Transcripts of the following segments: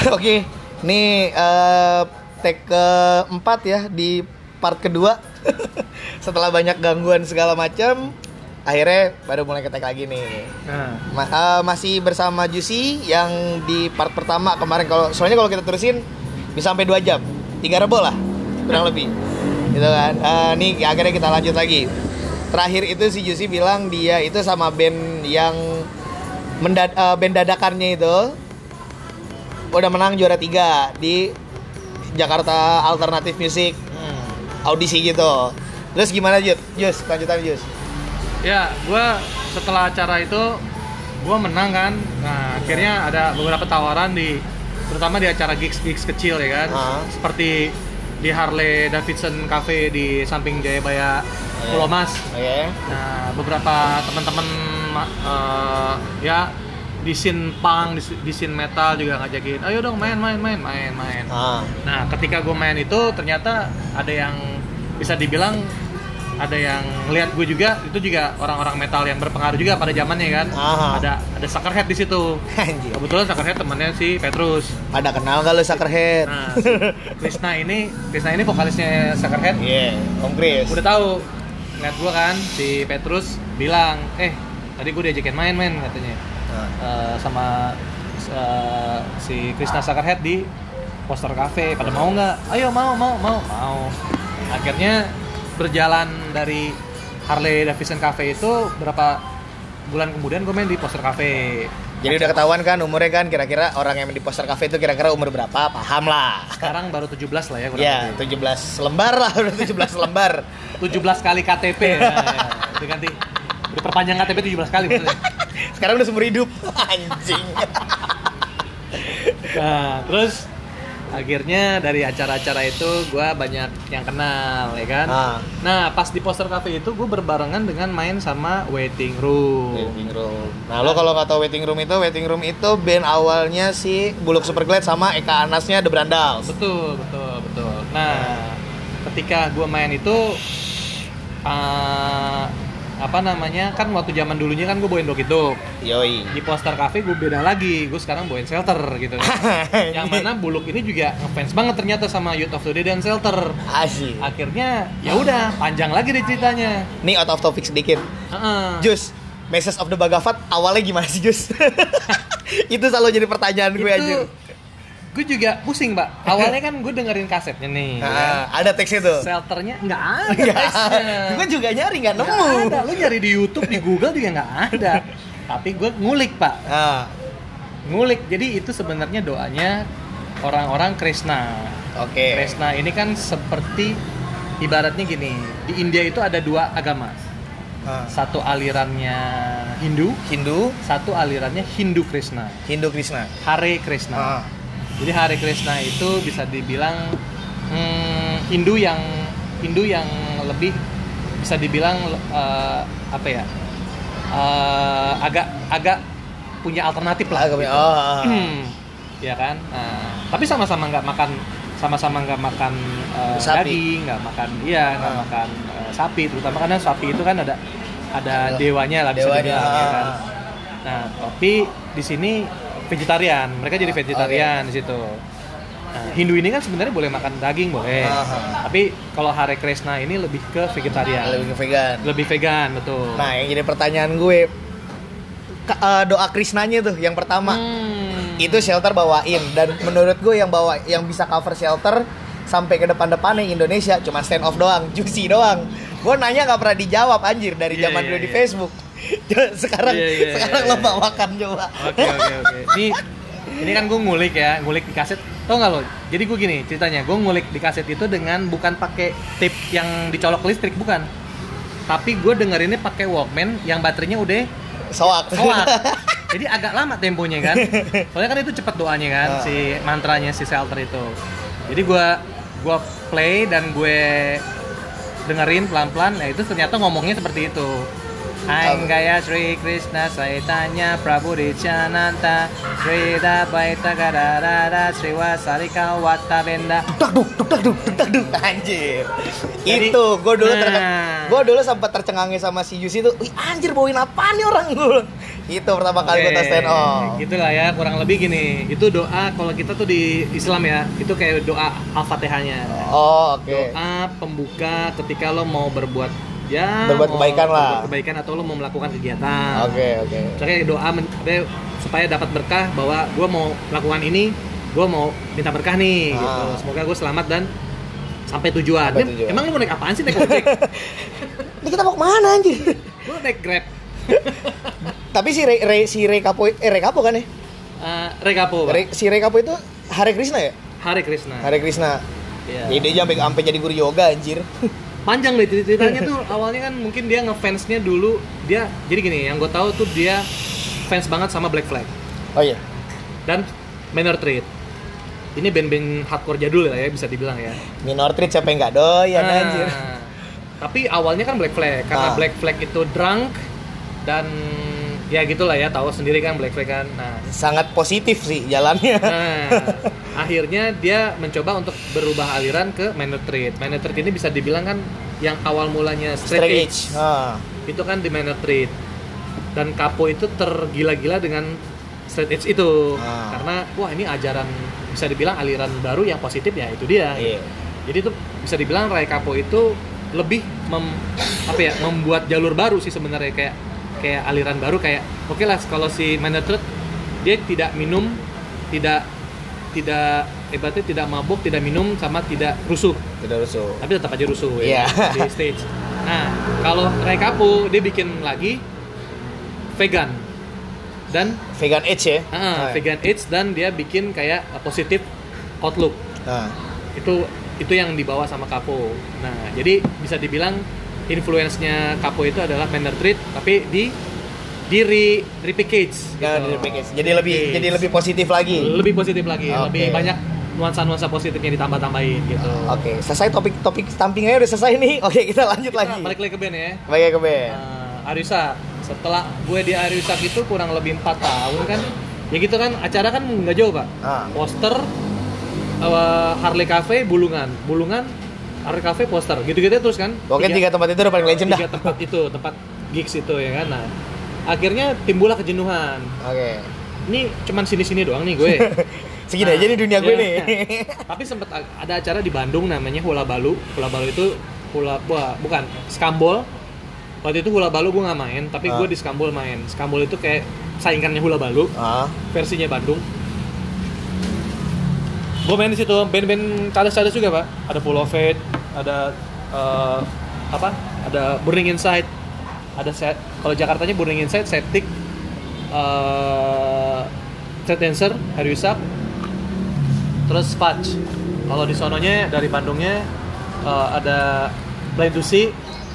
Oke, nih eh take keempat ya di part kedua. Setelah banyak gangguan segala macam, akhirnya baru mulai ketek lagi nih. Nah, Ma- eh, masih bersama Juicy yang di part pertama kemarin kalau soalnya kalau kita terusin bisa sampai 2 jam. Tiga rebo lah kurang lebih. Gitu kan. Eh, nih akhirnya kita lanjut lagi. Terakhir itu si Juicy bilang dia itu sama band yang mendad eh, band dadakannya itu udah menang juara tiga di Jakarta Alternative Music hmm. audisi gitu. Terus gimana Jus? Jus, lanjutan Jus. ya gue setelah acara itu gue menang kan. Nah akhirnya ada beberapa tawaran di terutama di acara gigs gigs kecil ya kan. Ah. Seperti di Harley Davidson Cafe di samping Jayabaya Iya. Pulau Mas. Oke. Nah, beberapa teman-teman ma- eh, ya di scene punk, di, di scene metal juga ngajakin, ayo dong main, main, main, main, main. Ah. Nah, ketika gue main itu ternyata ada yang bisa dibilang ada yang ngeliat gue juga itu juga orang-orang metal yang berpengaruh juga pada zamannya kan. Aha. Ada ada Suckerhead di situ. Anjir. Kebetulan Suckerhead temannya si Petrus. Pada kenal gak lu Suckerhead? Nah, si Krisna ini Krisna ini vokalisnya Suckerhead Iya, Om Chris. udah tahu ngeliat gua kan si Petrus bilang eh tadi gue diajakin main-main katanya Eh, sama eh, si Krishna Sakarhead di poster cafe pada mau nggak ayo mau mau mau mau akhirnya berjalan dari Harley Davidson Cafe itu berapa bulan kemudian gue main di poster cafe Jadi udah ketahuan kan umurnya kan kira-kira orang yang di poster cafe itu kira-kira umur berapa? Paham lah. sekarang baru 17 lah ya kurang Ya, lebih. 17 lembar lah, udah 17 lembar. 17 kali KTP ya, ya. diganti diperpanjang KTP 17 kali maksudnya Sekarang udah seumur hidup. Anjing. Nah, terus akhirnya dari acara-acara itu gue banyak yang kenal, ya kan? Ah. Nah, pas di poster cafe itu gue berbarengan dengan main sama waiting room. Waiting room. Nah, lo kalau nggak tahu waiting room itu, waiting room itu band awalnya si Buluk Superglad sama Eka Anasnya The Brandals. Betul, betul, betul. Nah, ketika gue main itu eh, apa namanya? Kan waktu zaman dulunya kan gue bawain itu. Yoi. Di poster cafe gue beda lagi. Gue sekarang bawain shelter gitu. yang mana Buluk ini juga ngefans banget ternyata sama Youth of the Day dan Shelter. Asik. akhirnya ya udah panjang lagi deh ceritanya Nih out of topic sedikit. Heeh. Jus, Message of the Bhagavat awalnya gimana sih Jus? itu selalu jadi pertanyaan gue itu anjir. Gue juga pusing pak awalnya kan gue dengerin kasetnya nih ya kan? Nah, ada teksnya tuh. shelternya nggak ada teksnya. Gue juga nyari nggak nemu. ada lu nyari di YouTube di Google juga nggak ada tapi gue ngulik pak Ah, ngulik jadi itu sebenarnya doanya orang-orang Krishna oke. Krishna ini kan seperti ibaratnya gini di India itu ada dua agama Ah. satu alirannya Hindu Hindu, satu alirannya Hindu Krishna Hindu Krishna. Hare Krishna. Ah. Jadi Hare Krishna itu bisa dibilang hmm, Hindu yang Hindu yang lebih bisa dibilang eh, apa ya? eh, agak agak punya alternatif lah. Agak gitu. oh. Hmm, ya kan. Nah, tapi sama-sama nggak makan sama-sama nggak makan eh, Sapi. daging, nggak makan iya, nggak Ah. makan eh, sapi. Terutama karena sapi itu kan ada ada dewanya lah bisa dewanya, dibilang ya kan. ah. Nah, tapi di sini vegetarian. Mereka jadi vegetarian di situ. Nah, Hindu ini kan sebenarnya boleh makan daging boleh. Aha. Tapi kalau Hare Krishna ini lebih ke vegetarian. Lebih ke vegan. Lebih vegan, betul. Nah, yang jadi pertanyaan gue eh, doa Krishnanya tuh yang pertama. Hmm. Itu shelter bawain dan menurut gue yang bawa yang bisa cover shelter sampai ke depan-depannya Indonesia cuma stand off doang, juicy doang. Gue nanya nggak pernah dijawab anjir dari Iya, zaman iya, dulu di iya. Facebook. sekarang Iya, iya, sekarang iya, lo iya. bawakan coba. Oke oke oke. Ini ini kan gue ngulik ya, ngulik di kaset. Tau nggak lo? Jadi gue gini ceritanya, gue ngulik di kaset itu dengan bukan pakai tip yang dicolok listrik bukan. Tapi gue dengerinnya pakai Walkman yang baterainya udah Soak. soak. Jadi agak lama temponya kan. Soalnya kan itu cepet doanya kan Ah. si mantranya si shelter itu. Jadi gua gua play dan gue dengerin pelan-pelan. Nah, itu ternyata ngomongnya seperti itu. Anggaya Sri Krishna Saitanya Prabu Dichananta Sri Dabaita Gadadada Sri Wasalika Watabenda Tuk duk, tuk duk, tuk dak duk. Anjir. Jadi- itu gue dulu Nah. gue dulu sempat tercengangi sama si Yusi tuh. Wih, anjir bawain apa nih orang gue. Itu pertama kali gue tes stand up. Gitu lah ya, kurang lebih gini. Itu doa kalau kita tuh di Islam ya, itu kayak doa Al-Fatihahnya. Oh, oke. Doa pembuka ketika lo mau berbuat ya Berbuat kebaikan lah. berbuat kebaikan atau lo mau melakukan kegiatan. Oke, oke. Misalnya doa men- ya, supaya dapat berkah bahwa gue mau melakukan ini, gue mau minta berkah nih. Ah. Gitu. Semoga gue selamat dan sampai tujuan. Sampai tujuan. Emang lu mau naik apaan sih naik ojek? Ini kita mau ke mana anjir? lu naik grab? Tapi si Re, Re- si Rekapo eh Rekapo kan ya? Uh, Regapo, Pak. Re- si Rekapo itu Hare Krishna ya? Hari Krishna. Hare Krishna. Iya. Jadi dia sampai sampai jadi guru yoga anjir. Panjang deh cer- ceritanya tuh. Awalnya kan mungkin dia ngefansnya dulu. Dia jadi gini yang gue tahu tuh dia fans banget sama Black Flag. Oh iya. dan Manor Trade ini band-band hardcore jadul lah ya bisa dibilang ya. Minor treat siapa yang nggak doyan Nah, anjir. tapi awalnya kan Black Flag karena Ah. Black Flag itu drunk dan ya gitulah ya tahu sendiri kan Black Flag kan. Nah Sangat positif sih jalannya. Nah, akhirnya dia mencoba untuk berubah aliran ke Manor Trade. Manor Trade ini bisa dibilang kan yang awal mulanya straight, Straight edge. edge. Ah. itu kan di Manor Trade dan Kapo itu tergila-gila dengan straight edge itu Ah. karena wah ini ajaran bisa dibilang aliran baru yang positif ya itu dia Iya. jadi itu bisa dibilang Rai Kapo itu lebih mem- apa ya membuat jalur baru sih sebenarnya kayak kayak aliran baru kayak oke lah kalau si Trade dia tidak minum tidak tidak hebatnya tidak mabuk tidak minum sama tidak rusuh Tidak rusuh. tapi tetap aja rusuh ya di stage. Nah, kalau Rai Kapo dia bikin lagi vegan dan Vegan edge ya. Ah. vegan AIDS dan dia bikin kayak uh, positif outlook. Ah. Itu itu yang dibawa sama Kapo. Nah, jadi bisa dibilang influence-nya Kapo itu adalah Manner Treat tapi di di re, repackage gitu. Jadi lebih Repackage. jadi lebih positif lagi. lebih positif lagi, Oke. lebih banyak nuansa-nuansa positifnya ditambah-tambahin gitu. Oke, selesai topik-topik stampingnya udah selesai nih. Oke, kita lanjut Kita lagi. balik lagi ke band ya. Balik ke band. uh, Arisa setelah gue di Arisa itu kurang lebih empat tahun kan ya gitu kan acara kan nggak jauh pak Ah. poster uh, Harley Cafe Bulungan Bulungan Harley Cafe poster gitu-gitu terus kan Oke, tiga tempat itu udah paling legend dah. tiga tempat itu tempat gigs itu ya kan nah akhirnya timbullah kejenuhan Oke. ini cuman sini-sini doang nih gue Segini Nah, aja nih dunia gue ya. nih. tapi sempat ada acara di Bandung namanya Hula Balu Hula Balu itu hula wah, bukan Skambol waktu itu Hula Balu gue nggak main tapi Ah. gue di Skambol main Skambol itu kayak saingannya Hula Balu ah. versinya Bandung gue main di situ band-band cadas-cadas juga pak ada Full of Fate ada eh, apa ada Burning Inside ada set kalau Jakartanya Burning Inside Septic uh, Set Dancer Hariusak terus Fudge kalau di sononya dari Bandungnya eh, ada Blind to See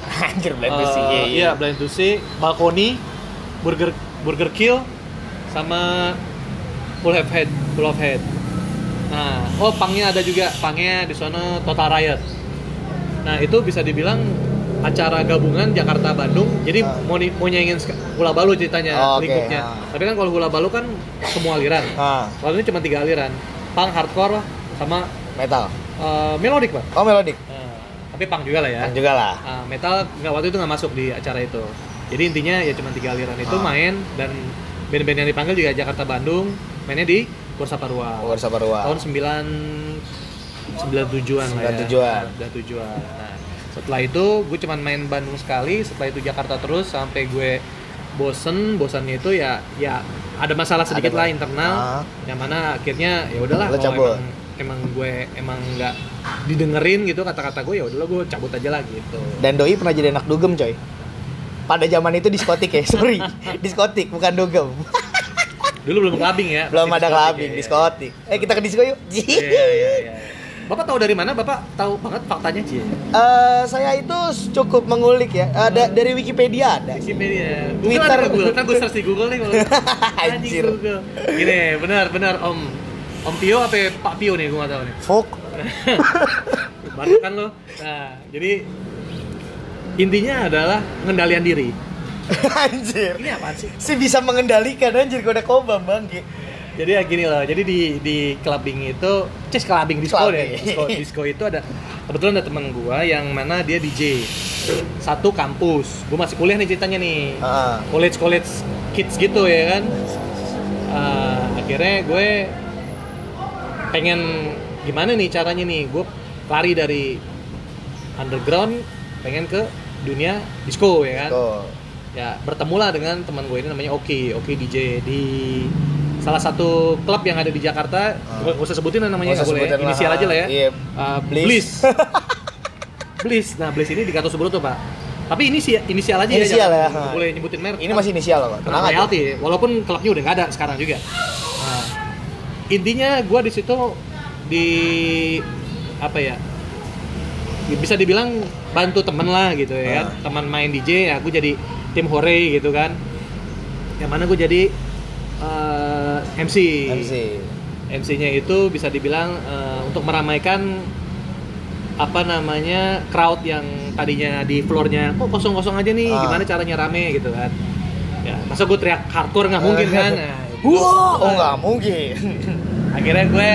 Anjir, blind Eh, sih. Iya, iya. Iya, Blind to See, Balkoni, Burger Burger Kill, sama Full of Head, Full of Head. Nah, oh pangnya ada juga, pangnya di sana Total Riot. Nah itu bisa dibilang acara gabungan Jakarta Bandung. Jadi Ah. mau ni- mau nyaingin sk- Hula Balu ceritanya Oh, oke, lingkupnya. ah. Tapi kan kalau Hula Balu kan semua aliran. Ah, Kalau ini cuma tiga aliran, punk, hardcore, sama metal. eh, melodic pak. Oh, melodic. Nah, tapi punk juga lah ya. Kan juga lah. Ah, metal nggak waktu itu nggak masuk di acara itu. Jadi intinya ya cuma tiga aliran itu Ah. main dan band-band yang dipanggil juga Jakarta Bandung mainnya di Gor Saparua. Oh, Saparua. Tahun 9 97-an lah ya. 97-an. 97-an. Nah, setelah itu gue cuma main Bandung sekali, setelah itu Jakarta terus sampai gue bosen, bosannya itu ya ya ada masalah sedikit Ada, lah internal Ah. yang mana akhirnya ya udahlah kalau cabut. emang emang gue emang nggak didengerin gitu kata-kata gue ya udahlah gue cabut aja lah gitu. Dan doi pernah jadi anak dugem, coy. Pada zaman itu diskotik ya, sorry. diskotik, bukan dugem. Dulu belum clubbing ya. Belum ada clubbing, ya. diskotik. Eh, kita ke disco yuk. Iya, iya, iya. Bapak tahu dari mana? Bapak tahu banget faktanya Cie. Eh, saya itu cukup mengulik ya. Ada dari Wikipedia ada. Wikipedia. Google Twitter. Google. Kan gue search di Google nih kalau. Anjir. Google. Gini, benar, benar Om. Om Pio apa Pak Pio nih gue nggak tahu nih. Folk. Baru kan lo. Nah, jadi intinya adalah pengendalian diri. anjir. Ini apaan sih? Si bisa mengendalikan anjir kode kobam bangke. Jadi ya gini loh, jadi di di clubbing itu, cis clubbing disco Clubbing. deh. Disco, disco itu ada kebetulan ada temen gua yang mana dia DJ satu kampus. Gua masih kuliah nih ceritanya nih. Ah. College college kids gitu ya kan. Eh, akhirnya gue pengen gimana nih caranya nih gue lari dari underground pengen ke dunia disco ya kan Tuh. ya bertemulah dengan teman gue ini namanya Oki Oki DJ di salah satu klub yang ada di Jakarta Ah. gak usah sebutin namanya Nggak usah boleh inisial aja lah ya Iya. Uh, Bliss. Bliss Bliss nah Bliss ini di Gatot Subroto pak tapi ini sih inisial aja Inisial ya, ya. nggak boleh nyebutin merek Ini masih inisial loh, Kak. Tenang aja. royalty walaupun klubnya udah nggak ada sekarang juga nah, intinya gue di situ di apa ya bisa dibilang bantu temen lah gitu ya Ah. teman main DJ ya aku jadi tim hore gitu kan yang mana gue jadi eh, MC MC. MC-nya itu bisa dibilang eh, untuk meramaikan apa namanya crowd yang tadinya di floornya kok kosong-kosong aja nih Ah. gimana caranya rame? gitu kan. Ya masa gue teriak hardcore nggak mungkin kan? Nah, Wah, oh nggak mungkin. akhirnya gue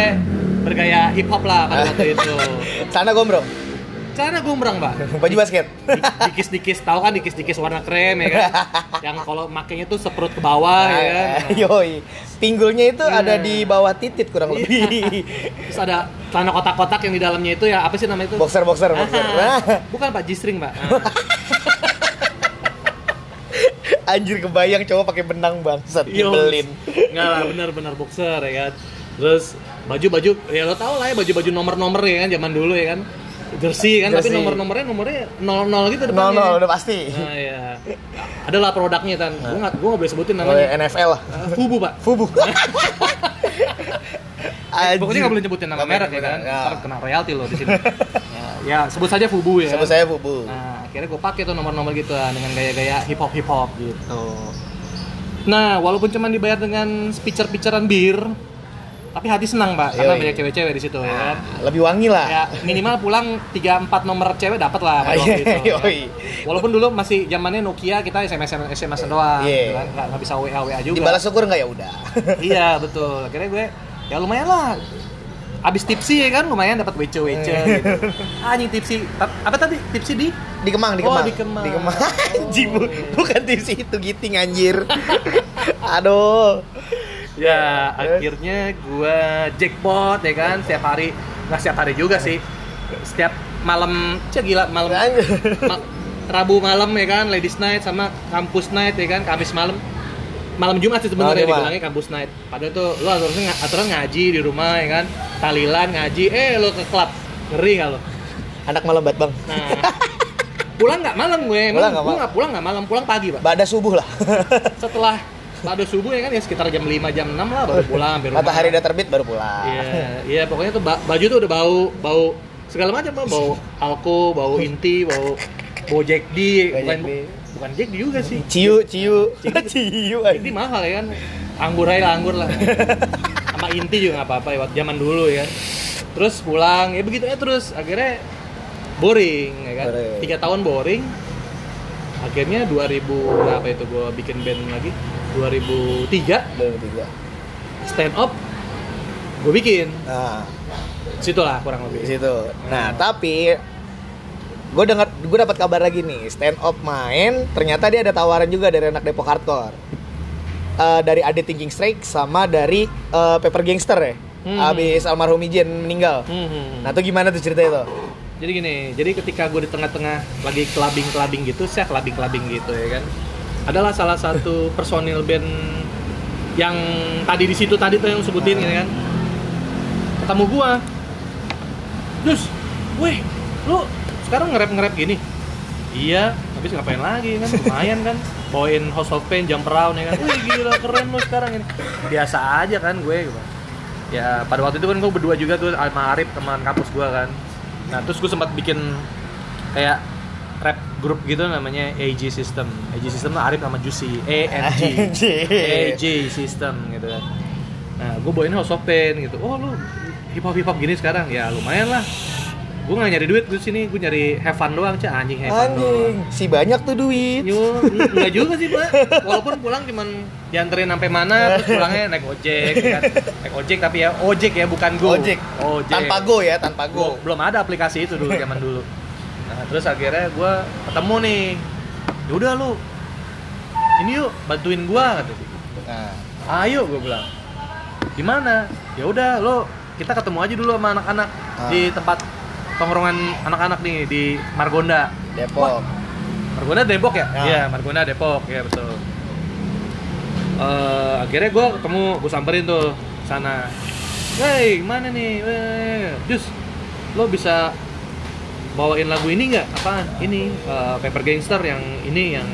bergaya hip hop lah pada waktu itu. Sana gombrong, cara gombrang mbak baju basket. dikis-dikis tahu kan dikis-dikis warna krem ya kan yang kalau makainya tuh seperut ke bawah ya kan Ah, Yoi. Pinggulnya itu Nah. ada di bawah titit kurang Iya. lebih. terus ada celana kotak-kotak yang di dalamnya itu ya apa sih namanya itu boxer boxer boxer. Ah, bukan pak G-string pak Ah. Anjir kebayang cowok pakai benang bangsat Yo, dibelin. Enggak lah, benar-benar boxer ya kan. Terus baju-baju ya lo tau lah ya baju-baju nomor-nomor ya kan zaman dulu ya kan. Jersey kan tapi Jersey. nomor-nomornya nomornya 00 gitu Nol depannya. nol udah pasti. Nah, ya. Adalah produknya kan. Gua enggak gua nggak boleh sebutin Oleh namanya. NFL lah. Ah, Fubu, Pak. Fubu. Pokoknya nggak boleh nyebutin nama Nggak merek ya kan. ya. Ntar kena royalti lo di sini. ya, ya, sebut saja Fubu ya. Sebut kan? saya Fubu. Nah, akhirnya gue pakai tuh nomor-nomor gitu lah, dengan gaya-gaya hip hop hip hop gitu. Nah, walaupun cuma dibayar dengan pitcher-pitcheran bir, tapi hati senang pak, karena banyak cewek-cewek di situ ya kan. Lebih wangi lah. Ya minimal pulang 3-4 nomor cewek dapat lah pada waktu itu. ya. Yoi. Walaupun dulu masih zamannya Nokia kita SMS SMS doang, Iya. gitu kan. nggak, nggak bisa WA WA juga. Dibalas syukur nggak ya udah. iya betul. Akhirnya gue ya lumayan lah. Abis tipsi ya kan lumayan dapat wece wece gitu. Anjing tipsi. Apa tadi tipsi di? Di Kemang, di Oh, Kemang. di Kemang. Di Kemang. Anjing, bu- bukan tim itu giting anjir. Aduh. Ya, akhirnya gua jackpot ya kan setiap hari, nggak setiap hari juga sih. Setiap malam, cek gila malam ma- Rabu malam ya kan, ladies night sama kampus night ya kan, Kamis malam. Malam Jumat sih sebenarnya Jumat. dibilangnya kampus night. Padahal tuh lu aturan aturan ngaji di rumah ya kan, talilan ngaji, eh lu ke klub. Ngeri kalau. Anak malam banget, Bang. Nah, pulang nggak malam gue, Pulang nggak gue malam. pulang nggak malam, pulang pagi pak. Bada subuh lah. Setelah pada subuh ya kan ya sekitar jam 5 jam 6 lah baru pulang hampir rumah. Matahari udah terbit baru pulang. Iya, iya pokoknya tuh ba- baju tuh udah bau bau segala macam bau alko, bau inti, bau bau Jack D, bukan bukan Jack D juga sih. Ciu, ciu. Ciu. D mahal ya kan. Anggur aja lah, anggur lah. Sama inti juga nggak apa-apa ya waktu zaman dulu ya. Terus pulang ya begitu ya terus akhirnya boring ya kan. Boring. Tiga tahun boring. Akhirnya 2000 berapa itu gua bikin band lagi? 2003 Belum tiga. stand up gue bikin Nah, situ lah kurang lebih situ. Nah, tapi gue dengar gue dapat kabar lagi nih stand up main ternyata dia ada tawaran juga dari anak Depok Hardcore Eh, dari Ade Thinking Strike sama dari eh, Paper Gangster ya Hmm. abis almarhum Ijen meninggal Hmm. nah itu gimana tuh cerita itu jadi gini jadi ketika gue di tengah-tengah lagi clubbing clubbing gitu saya clubbing clubbing gitu ya kan adalah salah satu personil band yang tadi di situ tadi tuh yang sebutin ya kan. Ketemu gua. Terus weh lu sekarang nge-rap nge-rap gini? Iya habis ngapain lagi kan? Lumayan kan? Bawain House of Pain jump around ya kan? Wih gila keren lu sekarang ini. Biasa aja kan gue gitu. ya pada waktu itu kan gue berdua juga tuh sama Arif teman kampus gue kan. Nah terus gue sempat bikin kayak rap grup gitu namanya AG System AG System tuh Arif sama Juicy ANG AG System gitu kan nah gue bawain House of Pain gitu oh lu hip hop hip hop gini sekarang ya lumayan lah gue nggak nyari duit gue sini gue nyari have fun doang cah anjing have fun Anjing, si banyak tuh duit. Yo, enggak juga sih pak. Walaupun pulang cuman dianterin sampai mana, terus pulangnya naik ojek, kan? naik ojek tapi ya ojek ya bukan go. Ojek. Ojek. Tanpa go ya, tanpa go. belum ada aplikasi itu dulu zaman dulu. Nah, terus akhirnya gue ketemu nih. Ya udah lu, ini yuk bantuin gua kata dia. Nah, Ayo gue bilang. Gimana? Ya udah lo kita ketemu aja dulu sama anak-anak Ah. di tempat tongkrongan anak-anak nih di Margonda. Depok. Margonda Depok ya? Ya. Iya, Margonda Depok, ya betul. Eh, akhirnya gue ketemu, gue samperin tuh sana. Hey, mana nih? Weh, Jus, lo bisa bawain lagu ini nggak? Apaan? Ini eh, Paper Gangster yang ini yang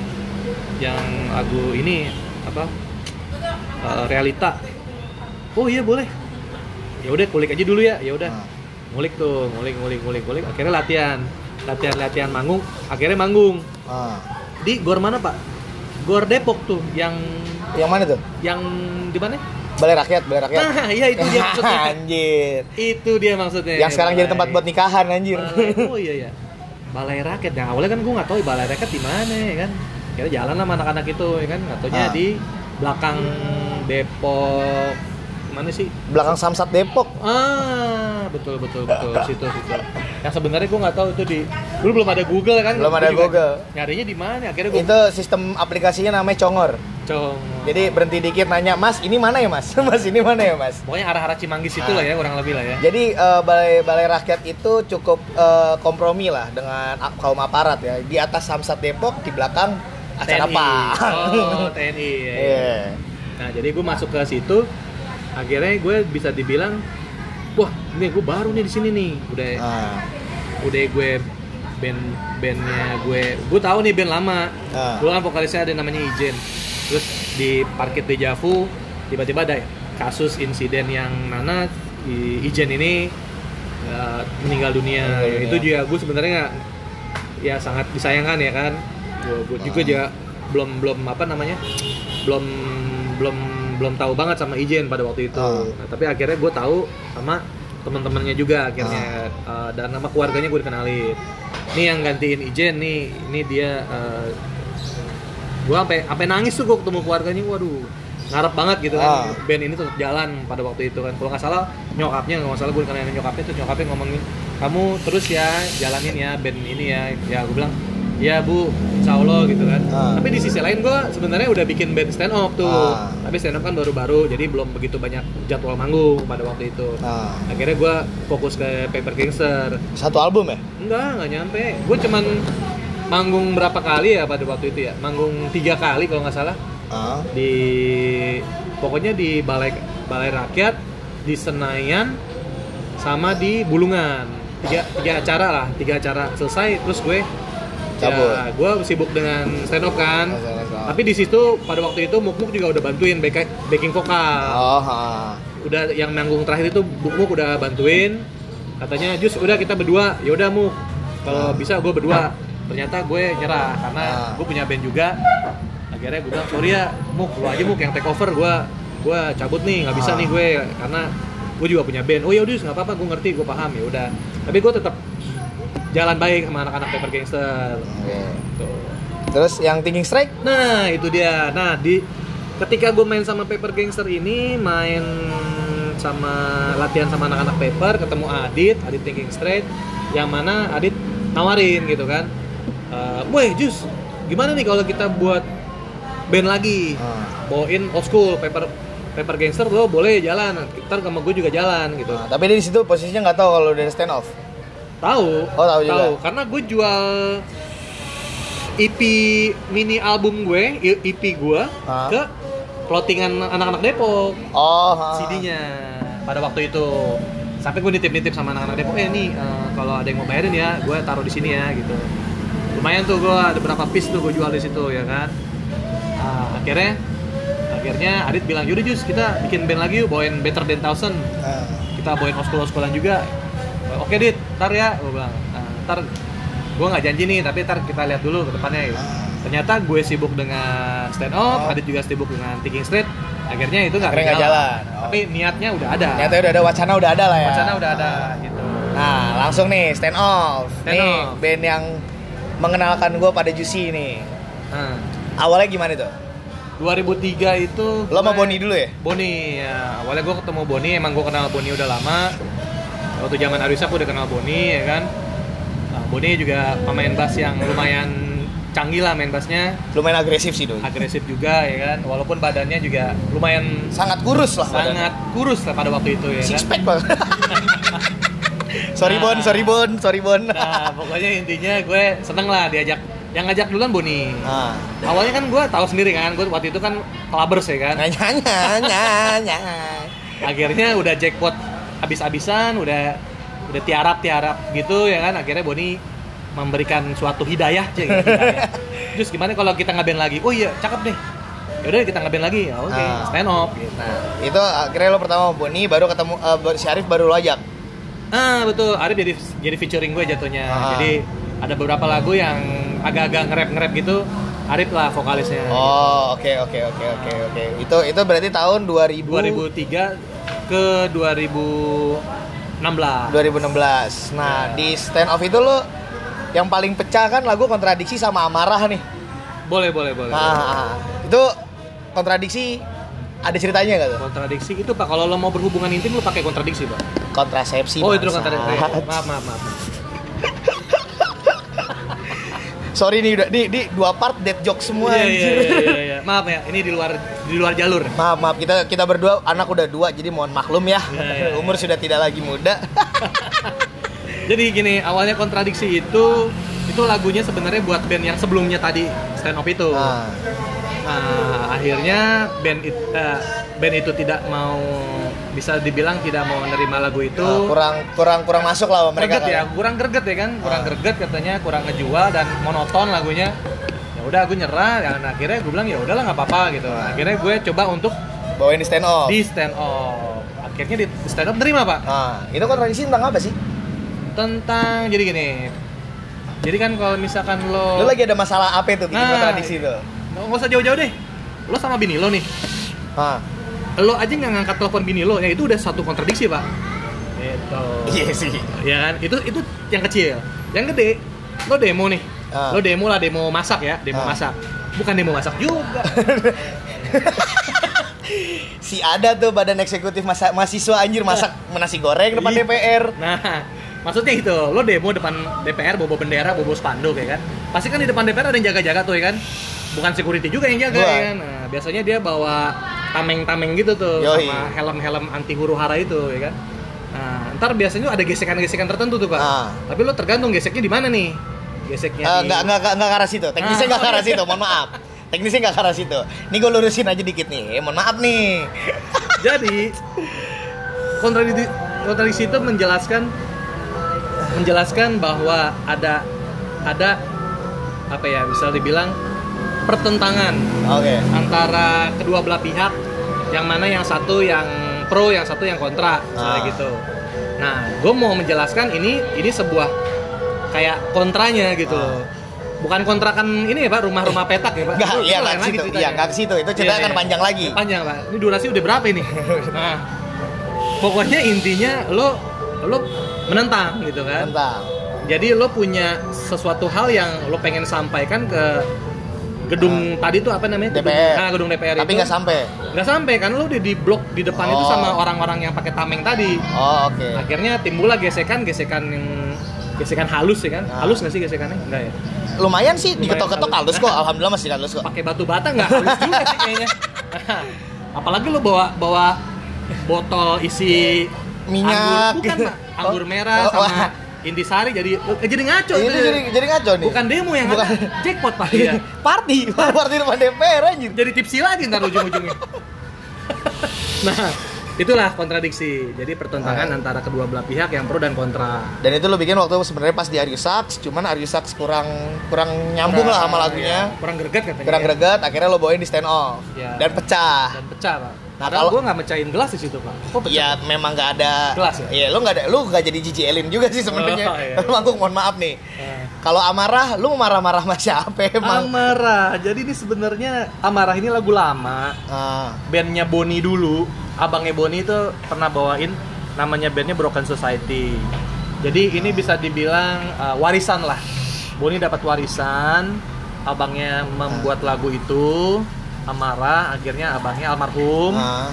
yang lagu ini apa? Eh, realita. Oh iya boleh. Ya udah kulik aja dulu ya. Ya udah. Nah. Ngulik tuh, ngulik, ngulik, ngulik, ngulik. Akhirnya latihan, latihan, latihan manggung. Akhirnya manggung Ah. di gor mana pak? Gor Depok tuh, yang Yang mana tuh? yang di mana? Balai Rakyat, Balai Rakyat. Nah, iya itu dia maksudnya. anjir. itu dia maksudnya. Yang sekarang jadi tempat buat nikahan anjir. Balai- oh iya ya. Balai rakyat. Yang awalnya kan gue nggak tahu balai rakyat di mana ya kan. Kira jalan sama anak-anak itu ya kan. Nggak taunya Ah. di belakang Depok. Mana sih? Belakang Samsat Depok. Ah, betul betul betul situ situ. Yang sebenarnya gue nggak tahu itu di dulu belum ada Google kan. Belum Gua ada Google. Nyarinya di mana? Akhirnya gue Itu sistem aplikasinya namanya Congor. Cong. Jadi berhenti dikit nanya, "Mas, ini mana ya, Mas?" "Mas, ini mana ya, Mas?" Pokoknya arah-arah Cimanggis itu Ah. lah ya kurang lebih lah ya. Jadi eh, balai balai rakyat itu cukup eh, kompromi lah dengan kaum aparat ya. Di atas Samsat Depok, di belakang acara apa? Oh, TNI. ya, ya. Iya. Nah, jadi gue masuk ke situ, akhirnya gue bisa dibilang, wah, ini gue baru nih di sini nih. Udah, Ah, udah gue band bandnya gue, gue tahu nih band lama. Ah. Gue kan vokalisnya ada namanya Ijen. Terus di parkir Dejavu, tiba-tiba ada kasus insiden yang mana i- Ijen ini uh, meninggal dunia. Dunia. Itu juga gue sebenarnya nggak ya sangat disayangkan ya kan. Gue, juga juga belum belum apa namanya belum belum belum tahu banget sama Ijen pada waktu itu. Ah. Nah, tapi akhirnya gue tahu sama teman-temannya juga akhirnya Uh, dan nama keluarganya gue dikenalin. Ini yang gantiin Ijen nih, ini dia uh, gue sampai sampai nangis tuh gue ketemu keluarganya waduh ngarep banget gitu kan Ah. band ini tetap jalan pada waktu itu kan kalau nggak salah nyokapnya nggak salah gue kenalin nyokapnya tuh nyokapnya ngomongin kamu terus ya jalanin ya band ini ya ya gue bilang ya bu insya Allah gitu kan Ah. tapi di sisi lain gue sebenarnya udah bikin band stand up tuh Ah. tapi stand up kan baru-baru jadi belum begitu banyak jadwal manggung pada waktu itu ah. akhirnya gue fokus ke Paper Gangster Satu album ya? Enggak, enggak nyampe. Gue cuman manggung berapa kali ya pada waktu itu ya? Manggung tiga kali kalau nggak salah Ah. di pokoknya di balai balai rakyat di Senayan sama di Bulungan tiga tiga acara lah tiga acara selesai terus gue Cabut. ya gue sibuk dengan stand up kan tapi di situ pada waktu itu Muk Muk juga udah bantuin back- backing vokal Oh, ah. udah yang manggung terakhir itu Muk Muk udah bantuin katanya Jus udah kita berdua ya udah Muk kalau Ah. bisa gue berdua ternyata gue nyerah karena Ah. gue punya band juga akhirnya gue bilang sorry ya Muk lu aja Muk yang take over gue gue cabut nih nggak bisa Ah. nih gue karena gue juga punya band oh ya udah nggak apa-apa gue ngerti gue paham ya udah tapi gue tetap jalan baik sama anak-anak Paper Gangster Oke. Tuh. Terus yang Thinking Strike? Nah, itu dia. Nah, di ketika gue main sama Paper Gangster ini, main sama latihan sama anak-anak Paper, ketemu Adit, Adit Thinking Straight, yang mana Adit nawarin gitu kan. Eh, Weh, Jus, gimana nih kalau kita buat band lagi? Ah. Bawain old school Paper Paper Gangster lo boleh jalan, ntar sama gue juga jalan gitu. Ah, tapi dia di situ posisinya nggak tahu kalau udah stand off. Tahu. Oh, tahu juga. Karena gue jual EP mini album gue, EP gue Ah. ke plottingan anak-anak Depok Oh, ah. CD-nya pada waktu itu. Sampai gue nitip-nitip sama anak-anak Depok, eh nih eh, kalau ada yang mau bayarin ya, gue taruh di sini ya gitu. Lumayan tuh gue ada berapa piece tuh gue jual di situ ya kan. Ah, akhirnya akhirnya Adit bilang yaudah Jus kita bikin band lagi yuk bawain Better Than Thousand Ah. kita bawain oskul-oskulan juga oke dit ntar ya gue bilang "Nah, ntar gue nggak janji nih tapi ntar kita lihat dulu ke depannya gitu. Ah. ternyata gue sibuk dengan stand up Oh. Adit juga sibuk dengan thinking straight akhirnya itu nggak berjalan. jalan. Oh. tapi niatnya udah ada Ternyata udah ada wacana udah ada lah ya. wacana udah ada gitu Nah, langsung nih stand off. Stand nih off. band yang mengenalkan gue pada Juicy nih. Nah, Awalnya gimana tuh? 2003 itu Lo sama Boni dulu ya? Boni ya awalnya gue ketemu Boni emang gue kenal Boni udah lama waktu zaman Arisa gue udah kenal Boni ya kan nah, Boni juga pemain bass yang lumayan canggih lah main bassnya Lumayan agresif sih doi. agresif juga ya kan walaupun badannya juga lumayan Sangat kurus lah sangat kurus lah pada waktu itu ya Six kan pack banget. sorry Nah. Bon, sorry Bon, sorry Bon. nah pokoknya intinya gue seneng lah diajak yang ngajak duluan Boni Nah, awalnya kan gue tahu sendiri kan gue waktu itu kan clubbers ya kan nanya nanya nanya. akhirnya udah jackpot abis-abisan udah udah tiarap tiarap gitu ya kan akhirnya Boni memberikan suatu hidayah cek hidayah. terus gimana kalau kita ngeband lagi oh iya cakep deh yaudah kita ngeband lagi ya oke Ah. stand up gitu Nah, itu akhirnya lo pertama sama Boni, baru ketemu baru- si Arif baru lo ajak. Ah betul Arif jadi jadi featuring gue jatuhnya Ah. jadi ada beberapa lagu yang agak-agak nge-rap nge-rap gitu Arif lah vokalisnya Oh, oke oke oke oke oke. Itu itu berarti tahun 2000 2003 ke 2016 2016. Nah, Ya. di stand off itu lo yang paling pecah kan lagu kontradiksi sama amarah nih. boleh boleh boleh Nah, itu kontradiksi ada ceritanya nggak tuh? kontradiksi itu pak kalau lo mau berhubungan intim lo pakai kontradiksi pak Kontrasepsi. oh itu kontradiksi maaf maaf maaf Sorry nih udah di, di dua part dead joke semua. iya, iya, iya, iya, iya. maaf ya ini di luar di luar jalur Maaf maaf kita kita berdua anak udah dua jadi mohon maklum ya. Iya, iya, iya. Umur sudah tidak lagi muda. jadi gini awalnya kontradiksi itu itu lagunya sebenarnya buat band yang sebelumnya tadi stand up itu Nah, Nah, akhirnya band it, eh, band itu tidak mau bisa dibilang tidak mau menerima lagu itu nah, kurang kurang kurang masuk lah mereka greget ya kan. kurang greget ya kan kurang Ah. greget katanya kurang ngejual dan monoton lagunya ya udah aku nyerah dan akhirnya gue bilang ya udahlah nggak apa-apa gitu akhirnya gue coba untuk Bawain di stand off. di stand up akhirnya di stand up terima pak Nah, itu kontradiksi tentang apa sih? tentang jadi gini jadi kan kalau misalkan lo Lu lagi ada masalah apa itu bikin Nah. kontradiksi itu? Nggak usah jauh-jauh deh lo sama bini lo nih Hah. lo aja nggak ngangkat telepon bini lo ya itu udah satu kontradiksi pak itu Iya sih. ya kan itu itu yang kecil yang gede lo demo nih Ah. lo demo lah demo masak ya demo Ah. masak bukan demo masak juga si ada tuh badan eksekutif masa mahasiswa anjir masak nasi goreng depan. DPR. nah maksudnya itu lo demo depan DPR bobo bendera bobo spanduk ya kan pasti kan di depan DPR ada yang jaga-jaga tuh ya kan bukan security juga yang jaga ya nah, biasanya dia bawa tameng-tameng gitu tuh Yoi. sama helm-helm anti huru hara itu ya kan nah ntar biasanya ada gesekan-gesekan tertentu tuh pak Ah. tapi lo tergantung geseknya di mana nih geseknya Eh, di- nggak nggak nggak ke arah situ. Teknisnya Ah. nggak ke arah situ. Mohon maaf. Teknisnya nggak ke arah situ. Nih gue lurusin aja dikit nih. Eh, mohon maaf nih. Jadi kontradiksi kontradiksi itu menjelaskan menjelaskan bahwa ada ada apa ya bisa dibilang pertentangan Oke. antara kedua belah pihak yang mana yang satu yang pro yang satu yang kontra misalnya Ah. gitu. Nah, gue mau menjelaskan ini ini sebuah kayak kontranya gitu. Ah. Bukan kontrakan ini ya pak rumah-rumah petak ya pak. Nggak, iya nggak lagi situ. Iya nggak situ. Itu cerita Iya, akan iya. panjang lagi. Panjang pak. Ini durasi udah berapa ini? nah, pokoknya intinya lo lo menentang gitu kan. Tentang. Jadi lo punya sesuatu hal yang lo pengen sampaikan ke gedung tadi tuh apa namanya? Gedung- DPR. Nah, gedung DPR Tapi itu. nggak sampai. Nggak sampai kan lo udah di blok di depan itu Oh. sama orang-orang yang pakai tameng tadi. Oh oke. Akhirnya timbullah gesekan-gesekan yang gesekan halus ya kan? Ah. Halus nggak sih gesekannya? Enggak ya. Lumayan sih diketok-ketok halus. halus kok. Alhamdulillah masih halus kok. pakai batu bata nggak halus juga sih kayaknya. Nah, apalagi lo bawa bawa botol isi Minyak. anggur, bukan Pak. anggur Oh. merah Oh, sama. Intisari jadi eh, jadi ngaco Ini itu. jadi jadi ngaco nih. bukan demo yang Bukan. jackpot pak ya. Party, party depan DPR anjir. jadi tipsi lagi ntar ujung-ujungnya nah itulah kontradiksi jadi pertentangan Ah. antara kedua belah pihak yang pro dan kontra Dan itu lo bikin waktu sebenarnya pas di Aryu Sax, cuman Aryu Sax kurang kurang nyambung lah sama lagunya. ya, kurang greget katanya Kurang ya. greget, akhirnya lo bawain di stand off Ya. dan pecah. dan pecah pak Nah, kalau- gue nggak mecahin gelas di situ pak kok Ya memang nggak ada. Kelas ya? Iya, lo nggak ada, lo nggak jadi Gigi Elin juga sih sebenarnya. Oh, iya. Manggung mohon maaf nih. Eh. Kalau amarah, lo mau marah-marah sama siapa emang? Amarah. Jadi ini sebenarnya Amarah ini lagu lama. Ah, Bandnya Boni dulu. Abangnya Boni itu pernah bawain namanya bandnya Broken Society. Jadi ini bisa dibilang uh, warisan lah. Boni dapat warisan, abangnya membuat lagu itu, amarah, akhirnya abangnya almarhum. Ah.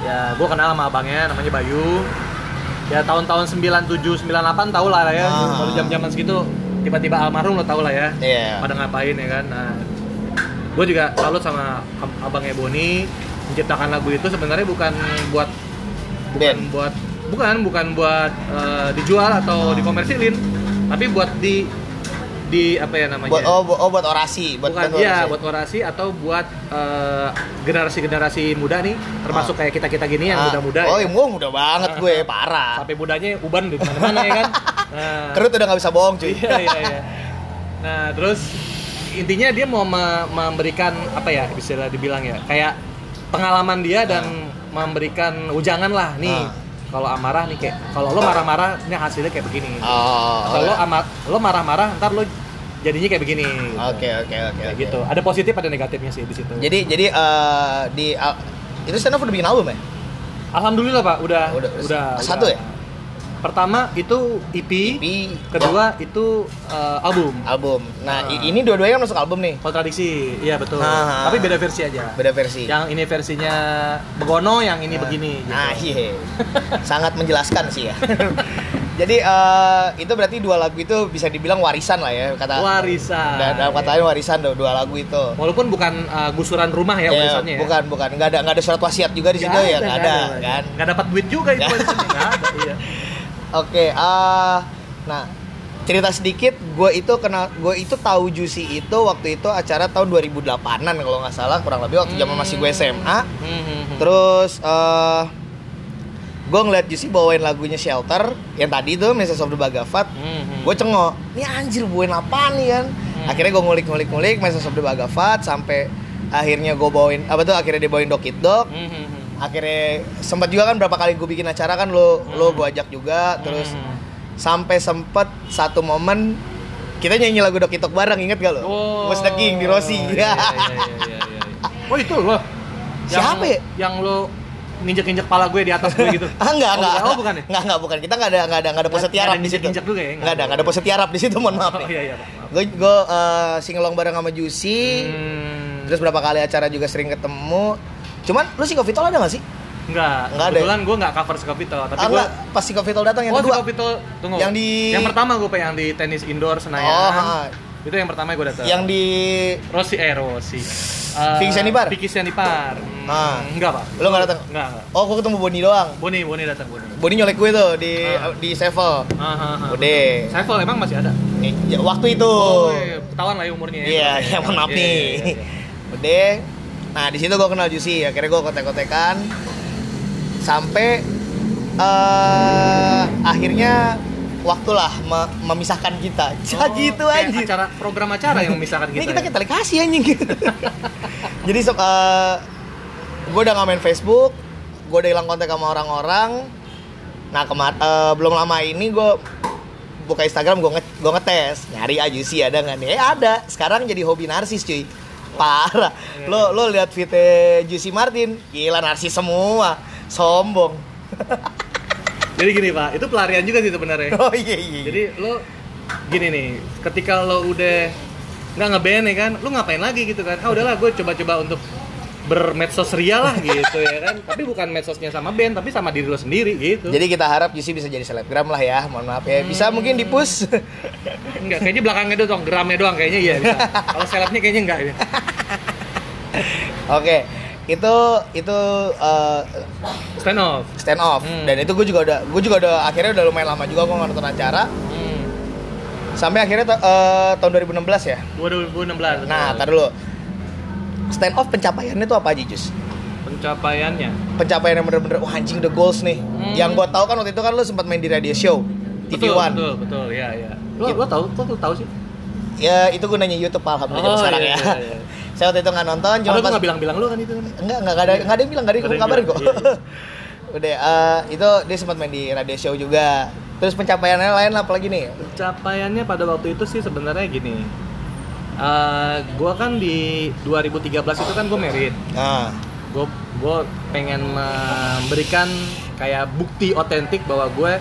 Ya, gue kenal sama abangnya, namanya Bayu. Ya tahun-tahun 97, 98 tau lah ya, Ah. baru jam-jaman segitu tiba-tiba almarhum lo tau lah ya. Iya. Pada ngapain ya kan. Nah, gue juga salut sama ab- abangnya Boni menciptakan lagu itu sebenarnya bukan buat bukan buat bukan bukan buat eh, dijual atau Ah. dikomersilin tapi buat di di apa ya namanya Buat oh, bu- oh buat orasi, buat bukan buat iya orasi. buat orasi atau buat eh, generasi-generasi muda nih termasuk Ah. kayak kita kita gini yang Ah. muda-muda Oh, ya. gua muda banget gue, parah. sampai mudanya uban di mana-mana ya kan nah, Kerut udah nggak bisa bohong, cuy. iya iya iya nah terus intinya dia mau me- memberikan apa ya bisa dibilang ya kayak pengalaman dia dan memberikan ujangan lah nih Ah. Kalau amarah nih kayak kalau lo marah-marah ini hasilnya kayak begini Oh, kalau lo oh, amat lo marah-marah ntar lo jadinya kayak begini. Oke, oke, oke. Gitu ada positif ada negatifnya sih di situ Jadi jadi eh, di al- itu stand up udah bikin album ya? alhamdulillah pak udah Udah, udah satu udah. ya? Pertama itu EP, EP, kedua itu eh, album album. Nah, Ah. i- ini dua-duanya kan masuk album nih. kontradiksi iya betul Ah. tapi beda versi aja Beda versi. yang ini versinya begono yang ini Nah. begini gitu. Nah, iya. Sangat menjelaskan sih ya. Jadi eh, itu berarti dua lagu itu bisa dibilang warisan lah ya kata. warisan Dan dalam kata lain warisan dua, dua lagu itu. walaupun bukan uh, gusuran rumah ya, Ya, warisannya ya. bukan bukan nggak ada nggak ada surat wasiat juga di situ ya nggak ada, kan. nggak dapat duit juga itu warisannya nggak ada iya Oke, ah, nah cerita sedikit, gue itu kenal, gue itu tahu Juicy itu waktu itu acara tahun 2008an kalau nggak salah kurang lebih waktu zaman masih gue SMA. Hmm, hmm, hmm. Terus eh gue ngeliat Juicy bawain lagunya Shelter yang tadi tuh Message of the hmm. Gue cengok, ini anjir bawain apa nih kan? Akhirnya gue ngulik-ngulik-ngulik Message of the Bhagavat sampai akhirnya gue bawain apa tuh akhirnya dia bawain Dok It Dok. Hmm, hmm, hmm. Akhirnya sempat juga kan berapa kali gue bikin acara kan lo lo gue ajak juga terus Hmm. sampai sempet satu momen kita nyanyi lagu Dok bareng inget gak lo? Oh, Was the King di Rossi. iya, iya, iya, iya, iya. Oh itu loh. Siapa ya? Yang lo nginjek-nginjek pala gue di atas gue gitu. Ah enggak Oh, enggak. Oh, bukan ya? Enggak enggak bukan. Kita enggak ada enggak ada enggak ada pose tiarap di situ. juga ya? Enggak ada, enggak ada pose tiarap di situ, mohon maaf Oh ya. iya iya. Gue gue eh, singelong bareng sama Juicy. Hmm. Terus berapa kali acara juga sering ketemu. Cuman lu si Vito ada gak sih? Enggak, Nggak ada ya? kebetulan gue nggak cover Skopito, tapi Ah, gue enggak, pas si Vito datang yang oh, kedua. Skopito, tunggu. Yang di- Yang pertama gue yang di tenis indoor Senayan. Oh, ha. Itu yang pertama gue datang. Yang di Rossi eh Rossi. Uh, Vicky Sianipar? Vicky Sianipar. Hmm, Ah. Enggak, Pak. Lu nggak datang? Enggak, enggak. Oh, gue ketemu Boni doang. Boni, Boni datang, Boni. Boni nyolek gue tuh di Ah. di Sevel. Ah, ah, ah. Udah. Sevel emang masih ada. Eh, ya, waktu itu. Oh, iya. ketahuan lah ya umurnya ya. Iya, ya mohon maaf Iya, nih. iya, iya, iya. Udah. Nah, di situ gue kenal Juicy. Akhirnya gue kontek-kontekan sampai eh akhirnya waktulah me- memisahkan kita. Oh, gitu anjing. Acara program acara yang memisahkan kita. Ini kita ya? tali kasih anjing. Jadi so, gue udah nggak main Facebook, gue udah hilang kontak sama orang-orang. Nah kemar eh, belum lama ini gue buka Instagram gue nge gue ngetes nyari aja sih ada nggak nih? Eh ada. Sekarang jadi hobi narsis cuy. Parah. Iya, Lo lo lihat fitnya Juicy Martin, gila narsis semua. Sombong. Jadi gini, Pak. Itu pelarian juga sih sebenarnya. oh iya iya. Jadi lo gini nih, ketika lo udah nggak ngeband ya kan, lo ngapain lagi gitu kan? Ah udahlah, gue coba-coba untuk bermedsos ria lah gitu ya kan. Tapi bukan medsosnya sama band, tapi sama diri lo sendiri gitu. jadi kita harap Juicy bisa jadi selebgram lah ya. Mohon maaf ya. Bisa mungkin di push. enggak, kayaknya belakangnya doang, geramnya doang kayaknya iya bisa. Kalau selebnya kayaknya enggak ya. Oke, itu itu eh, Stand off. stand off Hmm. dan itu gue juga udah gue juga udah akhirnya udah lumayan lama juga gue nonton acara Hmm. sampai akhirnya eh, tahun 2016 ya. 2016. Nah, tar dulu. Stand off pencapaiannya tuh apa aja, Jus? pencapaiannya. Pencapaian yang bener-bener wah anjing the goals nih. Hmm. Yang gue tahu kan waktu itu kan lu sempat main di radio show TV Betul, One. betul, betul, ya, ya. Lo, Gitu. lo tahu, kok lo tahu sih? Ya itu gue nanya YouTube alhamdulillah Oh, sekarang iya, ya. iya, iya. Saya waktu itu nggak nonton, cuma pas nggak bilang-bilang lo kan itu kan. enggak enggak ada enggak ada yang bilang, enggak ada yang Nggak ada yang kabarin kok. iya, Udah eh, itu dia sempat main di radio show juga. Terus pencapaiannya lain apa lagi nih? Pencapaiannya pada waktu itu sih sebenarnya gini. Eh, gua kan di 2013 itu kan gue merit. Nah, Gue gue pengen memberikan kayak bukti otentik bahwa gue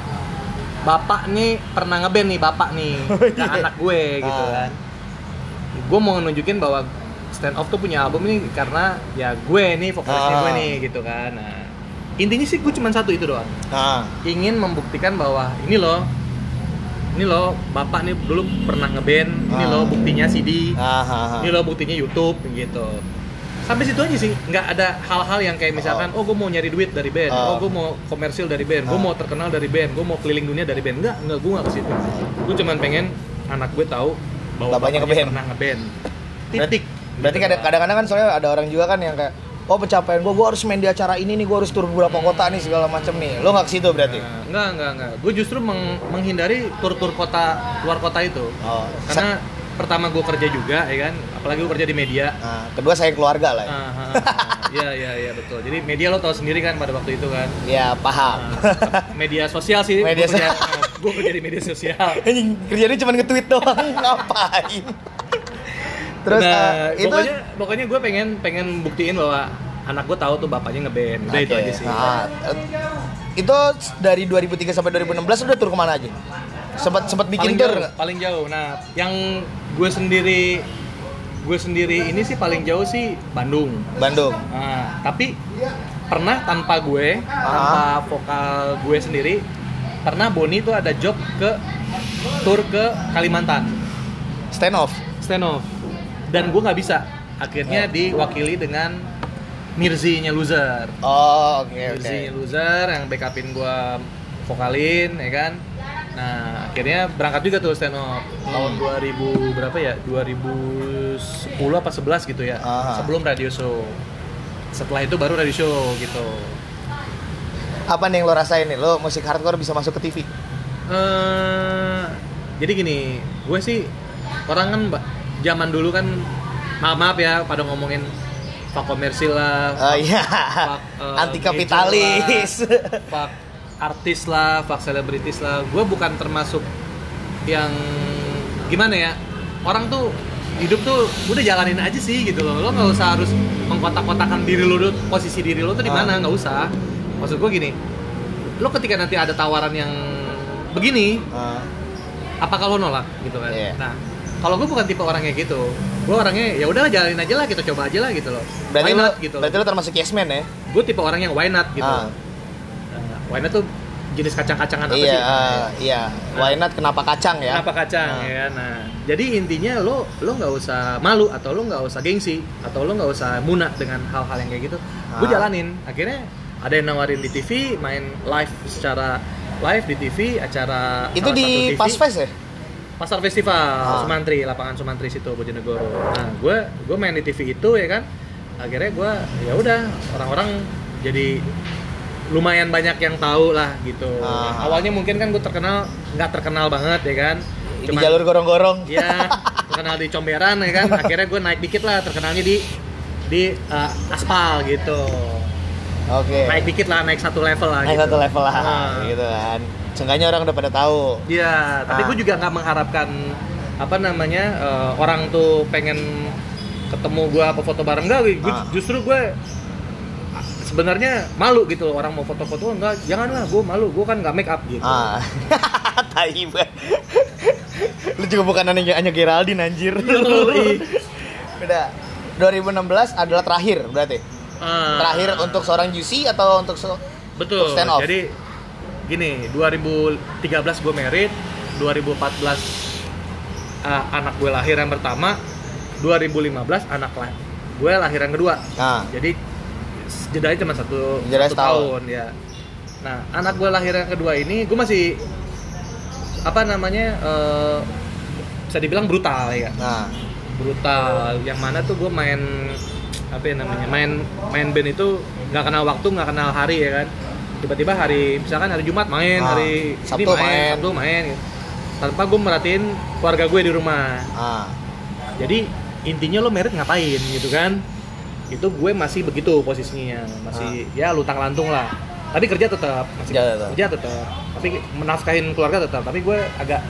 bapak nih pernah ngeband nih bapak nih ke iya. anak gue gitu Ah. kan gue mau nunjukin bahwa stand off tuh punya album ini karena ya gue nih vokalisnya Ah. gue nih gitu kan nah intinya sih gue cuma satu itu doang Nah, ingin membuktikan bahwa ini loh ini loh bapak nih dulu pernah ngeband ini Ah. loh buktinya CD ah, ah, ah. ini loh buktinya YouTube gitu sampai situ aja sih nggak ada hal-hal yang kayak misalkan oh, gue mau nyari duit dari band oh, Oh. gue mau komersil dari band gue Ah. mau terkenal dari band gue mau keliling dunia dari band nggak nggak gue nggak ke situ gue cuman pengen anak gue tahu bahwa Bapaknya bapaknya, ngeband. pernah ngeband Berarti, titik berarti kadang- kadang-kadang kan soalnya ada orang juga kan yang kayak oh pencapaian gue gue harus main di acara ini nih gue harus turun beberapa kota nih segala macam nih. Lo nggak ke situ berarti? Nah, enggak enggak enggak gue justru meng- menghindari tur-tur kota luar kota itu. Oh karena pertama gue kerja juga ya kan? Apalagi gue kerja di media. Nah, kedua saya keluarga lah ya, Ah, ah, ah. Iya iya iya betul. Jadi media lo tau sendiri kan pada waktu itu kan. ya paham. Nah, media sosial sih. Media gue kerja, gue kerja di media sosial. Kerjanya cuma nge-tweet doang. Ngapain terus nah, eh, itu pokoknya pokoknya gue pengen pengen buktiin bahwa anak gue tahu tuh bapaknya ngeband. Udah itu Oke. aja sih. Nah, eh, itu dari 2003 sampai 2016 udah tur ke mana aja sempat sempat bikin paling tur jauh, paling jauh. Nah, yang gue sendiri gue sendiri ini sih paling jauh sih Bandung. Bandung Nah, tapi pernah tanpa gue, tanpa vokal gue sendiri, pernah Boni tuh ada job ke tour ke Kalimantan, stand off stand off. Dan gue nggak bisa. Akhirnya diwakili dengan Mirzi-nya Loser. oh oke oke Mirzi-nya Loser yang backupin gue vokalin, ya kan. Nah, akhirnya berangkat juga tuh stand off tahun 2000 berapa ya? 2010 apa 11 gitu ya. Aha. Sebelum radio show. Setelah itu baru radio show gitu. apa nih yang lo rasain nih lo musik hardcore bisa masuk ke TV eh jadi gini, gue sih orang kan mbak zaman dulu kan maaf maaf ya pada ngomongin pak komersil lah, oh iya fuck, eh, anti kapitalis lah, fuck artis lah, fuck selebritis lah. Gue bukan termasuk yang gimana ya orang tuh hidup tuh udah jalanin aja sih gitu loh. Lo nggak usah harus mengkotak-kotakan diri lo dulu, posisi diri lo tuh di Ah. mana, nggak usah. Maksud gue gini, lo ketika nanti ada tawaran yang begini, Ah, apa kalau nolak gitu kan? Iya. Nah, kalau gue bukan tipe orang kayak gitu. Gue orangnya ya udahlah jalanin aja lah, kita coba aja lah gitu loh. berarti why lo not gitu. berarti lo termasuk yes man ya Gue tipe orang yang why not gitu. Ah. Nah, why not tuh jenis kacang-kacangan apa iya sih? ah, iya why not kenapa kacang ya Kenapa kacang Ah. ya? Nah, jadi intinya lo lo nggak usah malu atau lo nggak usah gengsi atau lo nggak usah munak dengan hal-hal yang kayak gitu. Gue Ah. jalanin. Akhirnya ada yang nawarin di TV, main live secara live di TV acara itu di TV. pas fest ya Pasar Festival Ah. Sumantri, lapangan Sumantri situ Bojonegoro. Nah, gue gue main di TV itu ya kan. Akhirnya gue ya udah orang-orang jadi lumayan banyak yang tahu lah gitu. Ah. Awalnya mungkin kan gue terkenal nggak terkenal banget ya kan. di jalur gorong-gorong ya terkenal di Comberan ya kan. Akhirnya gue naik dikit lah terkenalnya di di uh, aspal gitu. oke Naik dikit lah, naik satu level lah. naik gitu. satu level lah Ah. gitu kan seenggaknya orang udah pada tahu Iya, tapi Ah. gue juga nggak mengharapkan apa namanya eh, orang tuh pengen ketemu gue apa foto bareng enggak, gue Ah. justru gue sebenarnya malu gitu loh orang mau foto-foto enggak, janganlah gue malu, gue kan nggak make up gitu. ah tai lu juga bukan hanya hanya Geraldine anjir Yoi. udah 2016 adalah terakhir berarti Ah, terakhir untuk seorang Juicy atau untuk se- betul. stand off. Jadi gini, 2013 gue merit, 2014 ah, anak gue lahir yang pertama, 2015 anak lah gue lahir yang kedua. nah jadi jedanya cuma satu, satu setahun. tahun ya. Nah anak gue lahir yang kedua ini gue masih apa namanya eh, bisa dibilang brutal ya. Nah brutal. Yang mana tuh gue main apa ya namanya main main band itu nggak kenal waktu nggak kenal hari ya kan tiba-tiba hari misalkan hari Jumat main Ah, hari ini Sabtu main, main. Sabtu main gitu. tanpa gue merhatiin keluarga gue di rumah. Ah. Jadi intinya lo merit ngapain gitu kan? Itu gue masih begitu posisinya masih ya lutang lantung lah. Tapi kerja tetap masih Kerja tetap. kerja tetap. Tapi menafkahin keluarga tetap. Tapi gue agak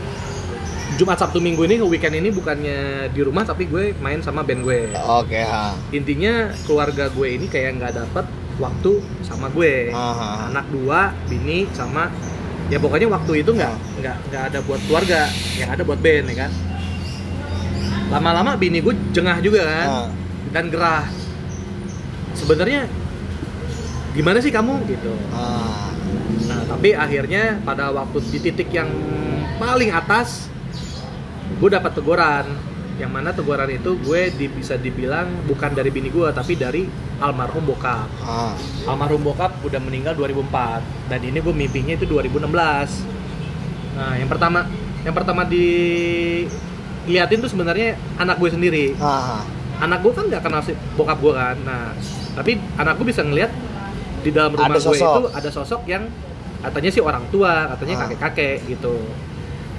Jumat Sabtu Minggu ini weekend ini bukannya di rumah tapi gue main sama band gue. Oke ha intinya keluarga gue ini kayak nggak dapet waktu sama gue Ah, ah, ah. anak dua bini sama ya pokoknya waktu itu nggak nggak nggak ada buat keluarga yang ada buat band ya kan lama-lama bini gue jengah juga kan Ah. dan gerah sebenarnya gimana sih kamu gitu Ah. nah tapi akhirnya pada waktu di titik yang paling atas gue dapat teguran yang mana teguran itu gue di- bisa dibilang bukan dari bini gue tapi dari almarhum bokap Ah. almarhum bokap udah meninggal 2004 dan ini gue mimpinya itu 2016 nah yang pertama yang pertama diliatin tuh sebenarnya anak gue sendiri Ah. anak gue kan nggak kenal si bokap gue kan nah tapi anak gue bisa ngeliat di dalam rumah gue itu ada sosok yang katanya sih orang tua katanya Ah. kakek-kakek gitu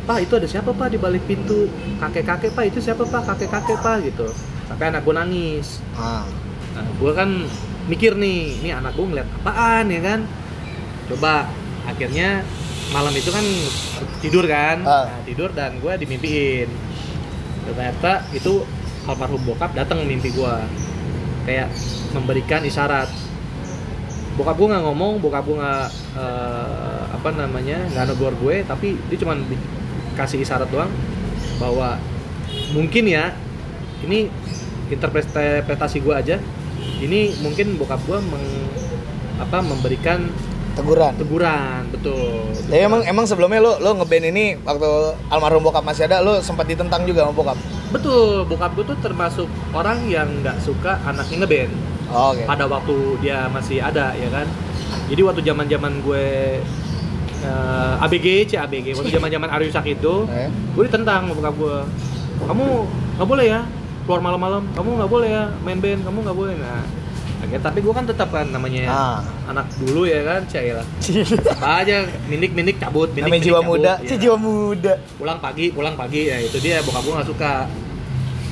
pak itu ada siapa pak di balik pintu kakek-kakek pak itu siapa pak kakek-kakek pak gitu sampai anak gue nangis Ah. Nah, gue kan mikir nih, ini anak gue ngeliat apaan ya kan? Coba akhirnya malam itu kan tidur kan, Ah. nah, tidur dan gue dimimpiin. Ternyata itu almarhum bokap datang mimpi gue, kayak memberikan isyarat. Bokap gue nggak ngomong, bokap gue nggak eh, apa namanya nggak negor gue, tapi dia cuma kasih isyarat doang bahwa mungkin ya ini interpretasi gue aja ini mungkin bokap gue meng, apa memberikan Teguran. teguran betul Jadi emang emang sebelumnya lo lo ngeband ini waktu almarhum bokap masih ada lo sempat ditentang juga sama bokap. betul bokap gue tuh termasuk orang yang nggak suka anaknya ngeband Oh, Oke. pada waktu dia masih ada ya kan jadi waktu zaman zaman gue eh, ABG c ABG waktu zaman zaman Ariusak itu Eh. gue ditentang sama bokap gue kamu nggak boleh ya keluar malam-malam. Kamu nggak boleh ya main band. Kamu nggak boleh. Nah akhirnya tapi gue kan tetap kan namanya Ah. anak dulu ya kan cailah apa aja minik minik cabut minik Namanya jiwa cabut, muda, ya. si jiwa muda. pulang pagi pulang pagi. Ya itu dia bokap gue nggak suka.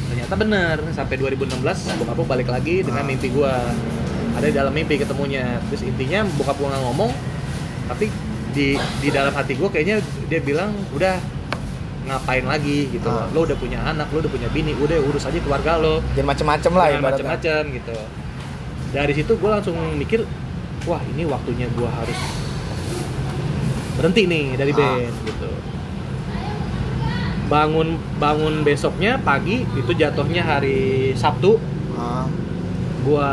Ternyata bener sampai 2016 bokap gue balik lagi dengan Ah. mimpi gue ada di dalam mimpi ketemunya. Terus intinya bokap gue nggak ngomong tapi di di dalam hati gue kayaknya dia bilang udah ngapain lagi gitu Ah. lo udah punya anak lo udah punya bini udah urus aja keluarga lo Jangan macem-macem lah ibaratnya. macem-macem gitu dari situ gue langsung mikir wah ini waktunya gue harus berhenti nih dari Ah. band gitu bangun bangun besoknya pagi itu jatuhnya hari Sabtu Ah. gue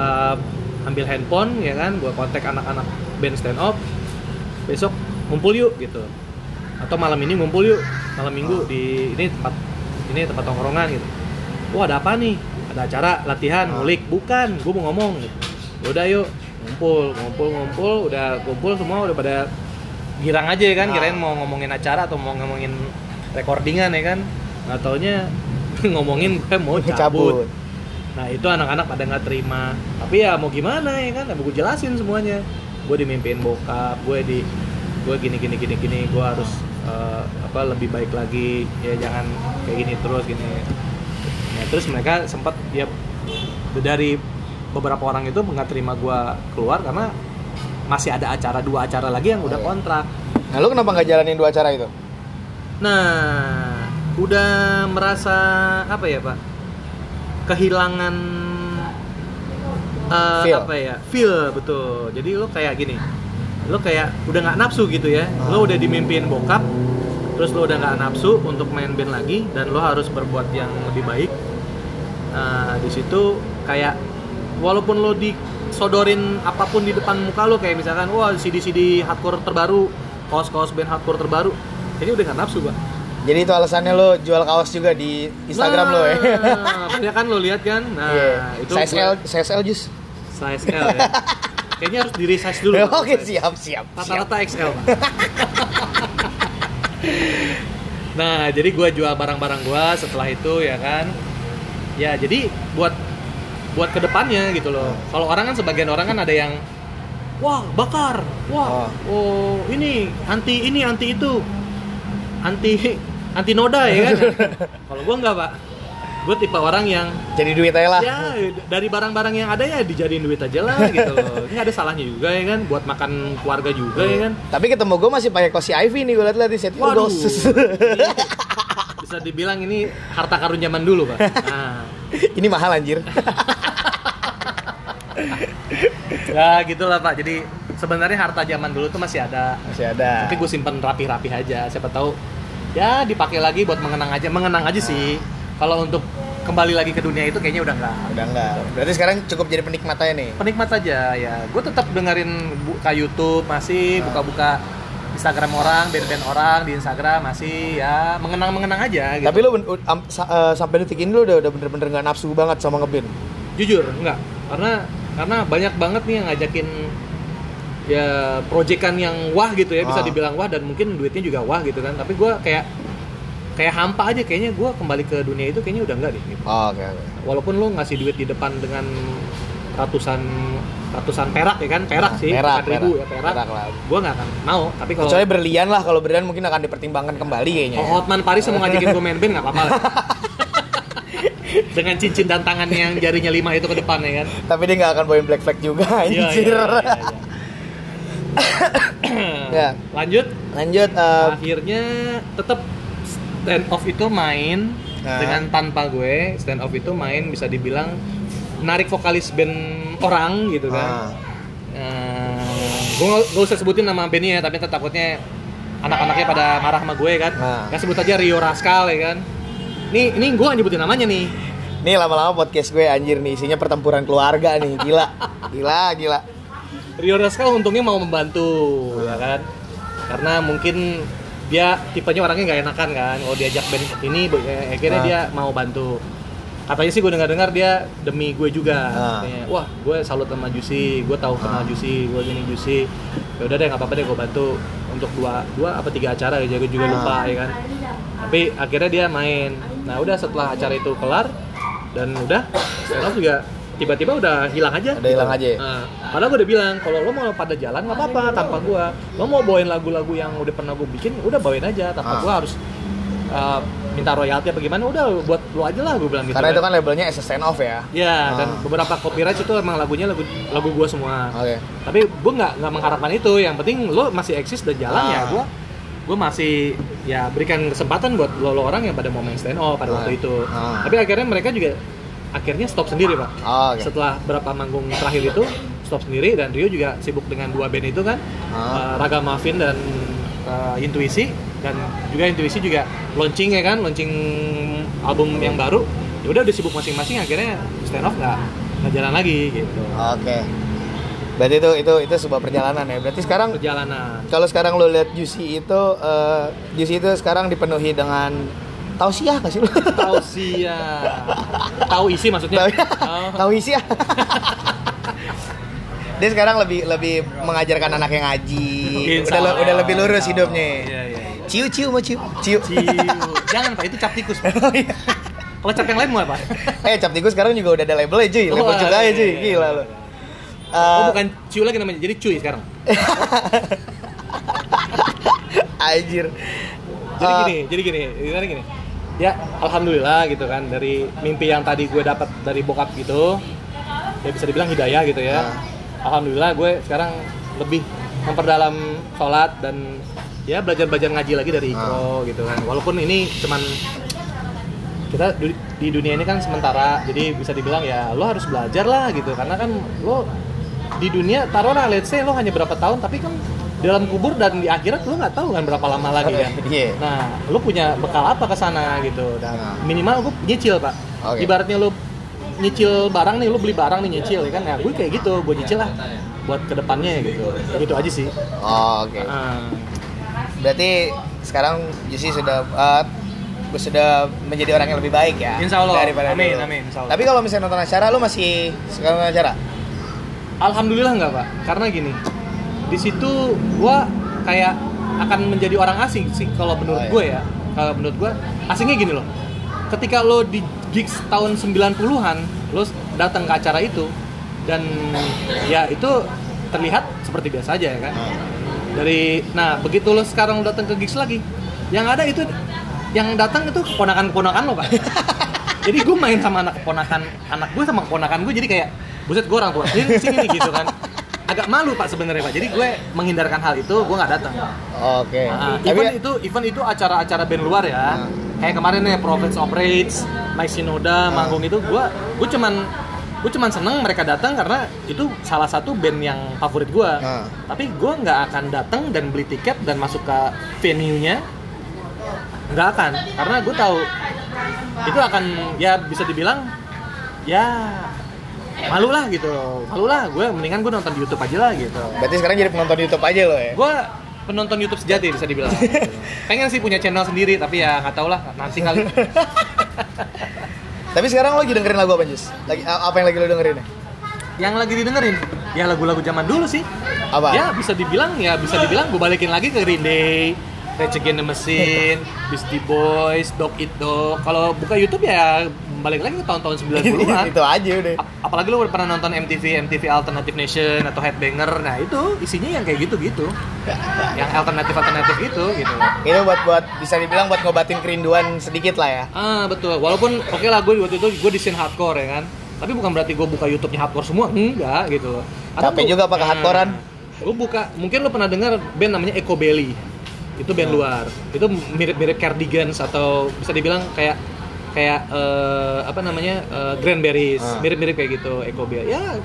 ambil handphone ya kan gue kontak anak-anak band stand up besok ngumpul yuk gitu atau malam ini ngumpul yuk malam minggu Ah. di ini tempat ini tempat tongkrongan gitu wah ada apa nih ada acara latihan Ah. ngulik bukan gue mau ngomong gitu udah yuk ngumpul ngumpul ngumpul udah kumpul semua udah pada girang aja ya kan Ah. kirain mau ngomongin acara atau mau ngomongin recordingan ya kan nggak taunya ngomongin gue mau cabut Cabut. Nah itu anak-anak pada nggak terima. Tapi ya mau gimana ya kan? Gue jelasin semuanya. Gue dimimpiin bokap, gue di gue gini gini gini gini. Gue harus eh, apa lebih baik lagi. Ya jangan kayak gini terus gini. Ya, terus mereka sempat ya dari beberapa orang itu nggak terima gue keluar karena masih ada acara dua acara lagi yang udah kontrak. Nah, lo kenapa nggak jalanin dua acara itu? Nah, udah merasa apa ya pak? Kehilangan eh, Feel. apa ya? Feel betul. Jadi lo kayak gini, lo kayak udah nggak nafsu gitu ya. Lo udah dimimpiin bokap, terus lo udah nggak nafsu untuk main band lagi dan lo harus berbuat yang lebih baik. Nah, di situ kayak walaupun lo disodorin apa pun di depan muka lo kayak misalkan wah CD-CD hardcore terbaru, kaos-kaos band hardcore terbaru, ini udah nggak nafsu, Pak. Jadi itu alasannya lo jual kaos juga di Instagram lo ya. Nah, banyak kan lo lihat kan? Nah, Iya. itu size L, size L jus. size L ya. Kayaknya harus di resize dulu. Oke, siap, siap. siap. Rata-rata XL, nah, jadi gua jual barang-barang gua setelah itu ya kan. Ya, jadi buat buat ke depannya gitu loh. Kalau orang kan sebagian orang kan ada yang wah bakar, wah, oh ini anti ini anti itu, anti anti noda ya kan. Kalau gua enggak pak, gue tipe orang yang Jadi duit aja lah. ya dari barang-barang yang ada ya dijadiin duit aja lah gitu loh. Ini ada salahnya juga ya kan, buat makan keluarga juga ya kan. Tapi ketemu gue masih pakai kosi Ivy nih gue liat-liat di set Waduh, bisa dibilang ini harta karun zaman dulu pak. Nah, Ini mahal anjir. ya gitulah pak. Jadi sebenarnya harta zaman dulu tuh masih ada Masih ada. tapi gue simpen rapi-rapi aja siapa tahu ya dipakai lagi buat mengenang aja mengenang aja sih kalau untuk kembali lagi ke dunia itu kayaknya udah enggak Udah enggak. Berarti sekarang cukup jadi penikmat aja nih. penikmat aja ya gue tetap dengerin buka YouTube masih buka-buka Instagram orang band-band orang di Instagram masih ya mengenang-mengenang aja gitu. Tapi lu ben- u- am- sa- eh, sampai detik ini lu udah udah bener-bener nggak nafsu banget sama ngeband. jujur enggak karena karena banyak banget nih yang ngajakin ya proyekan yang wah gitu ya bisa Ah. dibilang wah dan mungkin duitnya juga wah gitu kan tapi gue kayak kayak hampa aja kayaknya gue kembali ke dunia itu kayaknya udah enggak deh gitu. Oh, oke oke. walaupun lu ngasih duit di depan dengan ratusan ratusan perak ya kan perak sih Perak, bukan ribu perak. ya perak, Perak lah. gue nggak akan mau tapi kalau Kecuali berlian lah, kalau berlian mungkin akan dipertimbangkan kembali kayaknya. kalau Hotman Paris mau ngajakin gue main band nggak apa-apa lah dengan cincin dan tangan yang jarinya lima itu ke depan ya kan Tapi dia nggak akan bawain black flag juga, Iya, anjir. iya, iya, iya. Ya. Lanjut, Lanjut, eh, akhirnya tetap stand off itu main Nah. dengan tanpa gue. Stand off itu main bisa dibilang narik vokalis band orang gitu kan. ah, gue gak, usah sebutin nama bandnya ya, tapi takutnya anak-anaknya pada marah sama gue kan. Nah. Gak sebut aja Rio Rascal ya kan. Nih, ini gue gak nyebutin namanya nih. Nih lama-lama podcast gue anjir nih isinya pertempuran keluarga nih, gila. Gila, gila. Rio Rascal untungnya mau membantu ya kan karena mungkin dia tipenya orangnya nggak enakan kan kalau diajak band ini ya, akhirnya Ah. dia mau bantu katanya sih gue dengar-dengar dia demi gue juga Ah. Katanya, wah gue salut sama Juicy gue tahu kenal Ah. Juicy gue gini Juicy ya udah deh nggak apa-apa deh gue bantu untuk dua dua apa tiga acara ya gue juga Ah. lupa ya kan tapi akhirnya dia main nah udah setelah acara itu kelar dan udah up juga tiba-tiba udah hilang aja Udah hilang aja. Nah, padahal gue udah bilang kalau lo mau pada jalan nggak apa-apa tanpa gue lo mau bawain lagu-lagu yang udah pernah gue bikin udah bawain aja tanpa Ah. gue harus uh, minta royalti apa gimana udah buat lo aja lah gue bilang gitu Karena itu kan labelnya as a stand off ya. ya dan Ah. beberapa copyright itu emang lagunya lagu lagu gue semua Oke. tapi gue nggak nggak mengharapkan itu yang penting lo masih eksis dan jalan Ah. ya gue gue masih ya berikan kesempatan buat lo, lo orang yang pada mau main stand up pada Ah. waktu itu Ah. tapi akhirnya mereka juga akhirnya stop sendiri pak Oh, oke. setelah berapa manggung terakhir itu stop sendiri dan Rio juga sibuk dengan dua band itu kan Ah. uh, Raga Mavin dan uh, Intuisi dan juga Intuisi juga launching ya kan launching album yang baru ya udah udah sibuk masing-masing akhirnya stand off nggak nggak jalan lagi gitu Oke. Berarti itu itu itu sebuah perjalanan ya. Berarti sekarang perjalanan kalau sekarang lo lihat Juicy itu eh, Juicy itu sekarang dipenuhi dengan tausiah nggak sih lo? tausiah tahu isi maksudnya Tahu Oh. tahu isi ya. Dia sekarang lebih lebih mengajarkan anak yang ngaji. Insya Udah le- Allah, udah lebih lurus insya hidupnya. Iya, iya, iya. Ciu ciu mau ciu. Ciu. Ciu. jangan pak itu cap tikus Pak. kalau cap yang lain mau apa eh cap tikus sekarang juga udah ada labelnya cuy. Label Wah, juga ya iya, cuy. iya, Gila iya. lo. oh Eh, bukan ciu lagi namanya jadi cuy sekarang Anjir. jadi Eh, gini jadi gini jadi gini ya alhamdulillah gitu kan. Dari mimpi yang tadi gue dapat dari bokap gitu ya bisa dibilang hidayah gitu ya. Alhamdulillah gue sekarang lebih memperdalam sholat dan ya belajar belajar ngaji lagi dari Ikro gitu kan. Walaupun ini cuman kita du- di dunia ini kan sementara jadi bisa dibilang ya lo harus belajar lah gitu. Karena kan lo di dunia taruhlah let's say lo hanya berapa tahun tapi kan dalam kubur dan di akhirat lo nggak tahu kan berapa lama lagi kan Iya. nah lo punya bekal apa ke sana gitu dan Nah. minimal gue nyicil pak Oke. ibaratnya lo nyicil barang nih lo beli barang nih nyicil ya kan ya gue kayak gitu gue nyicil lah buat ke depannya gitu gitu aja sih Oh, oke. Ah. Berarti sekarang Juicy sudah eh, sudah menjadi orang yang lebih baik ya. Insya Allah. Daripada Amin, dulu. amin, insya Allah. Tapi kalau misalnya nonton acara, lu masih suka nonton acara? Alhamdulillah nggak pak, karena gini, di situ gua kayak akan menjadi orang asing sih kalau menurut Oh, iya. gue ya. Kalau menurut gua asingnya gini loh. Ketika lo di gigs tahun 90-an, lo datang ke acara itu dan ya itu terlihat seperti biasa aja ya kan. Dari nah begitu lo sekarang datang ke gigs lagi, yang ada itu yang datang itu keponakan-keponakan lo pak. jadi gue main sama anak keponakan anak gue sama keponakan gue jadi kayak buset gue orang tua sini sini nih gitu kan agak malu pak sebenarnya pak jadi gue menghindarkan hal itu gue nggak datang Oke. Nah, Tapi event itu event itu acara-acara band luar ya Nah. kayak kemarin nih Prophets of Rage Mike Shinoda manggung itu gue gue cuman gue cuman seneng mereka datang karena itu salah satu band yang favorit gue Nah. tapi gue nggak akan datang dan beli tiket dan masuk ke venue nya nggak akan karena gue tahu itu akan ya bisa dibilang ya malu lah gitu malu lah gue mendingan gue nonton di YouTube aja lah gitu Berarti sekarang jadi penonton YouTube aja lo ya? gue penonton YouTube sejati bisa dibilang pengen sih punya channel sendiri tapi ya nggak tau lah nanti kali Tapi sekarang lo lagi dengerin lagu apa Jus? Lagi apa yang lagi lo dengerin ya? yang lagi didengerin ya lagu-lagu zaman dulu sih Apa? ya bisa dibilang ya bisa dibilang gue balikin lagi ke Green Day Against the Machine, Beastie Boys, Dog Eat Dog. Kalau buka YouTube ya balik lagi ke tahun-tahun 90-an. itu aja udah. Ap- apalagi lo udah pernah nonton MTV MTV Alternative Nation atau Headbanger nah itu isinya yang kayak gitu-gitu yang alternatif alternatif itu gitu Itu buat buat bisa dibilang buat ngobatin kerinduan sedikit lah ya. ah betul walaupun oke lah gue waktu itu gue di scene hardcore ya kan tapi bukan berarti gue buka YouTube-nya hardcore semua enggak gitu loh Capek juga pakai hardcorean. gue buka mungkin lo pernah dengar band namanya Echo Belly itu band luar. Itu mirip-mirip Cardigans atau bisa dibilang kayak kayak eh, apa namanya eh, Cranberries Ah. mirip-mirip kayak gitu Belly ya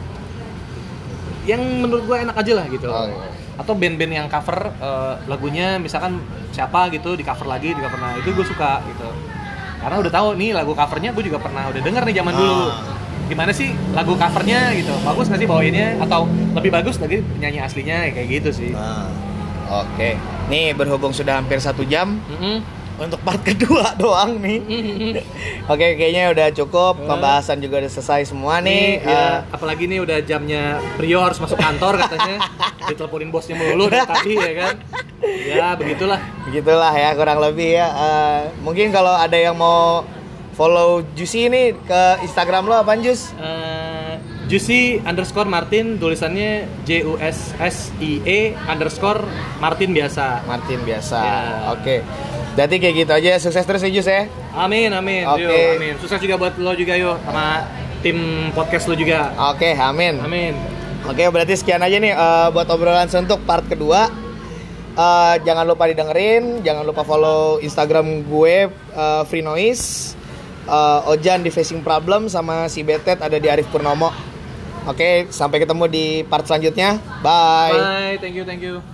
yang menurut gue enak aja lah gitu. Oh, iya. atau band-band yang cover eh, lagunya misalkan siapa gitu di cover lagi di cover nah itu gue suka gitu. Karena udah tahu nih lagu covernya gue juga pernah udah denger nih zaman dulu. Ah. gimana sih lagu covernya gitu? Bagus nggak sih bawainnya? Atau lebih bagus lagi penyanyi aslinya kayak gitu sih. Nah, Oke, nih berhubung sudah hampir satu jam Mm-mm. untuk part kedua doang nih. Oke, kayaknya udah cukup. Eh. Pembahasan juga udah selesai semua nih. nih ya, Eh, apalagi nih udah jamnya Prio harus masuk kantor katanya diteleponin bosnya mulu dari tadi ya kan ya begitulah begitulah ya kurang lebih ya. Eh, mungkin kalau ada yang mau follow Juicy ini ke Instagram lo apaan Jus? Eh, Juicy underscore Martin tulisannya J U S S I E underscore Martin biasa. Martin biasa. Ya. Oke. Berarti kayak gitu aja. Sukses terus ya Jus ya. Amin amin. Oke. Yo, amin. Sukses juga buat lo juga yo sama tim podcast lo juga. Oke, amin. Amin. Oke, berarti sekian aja nih eh, buat obrolan untuk part kedua. Eh, jangan lupa didengerin, jangan lupa follow Instagram gue eh, Free Noise, Eh, Ojan di Facing Problem sama si Betet ada di Arif Purnomo. Oke, sampai ketemu di part selanjutnya. Bye. Bye. Thank you thank you.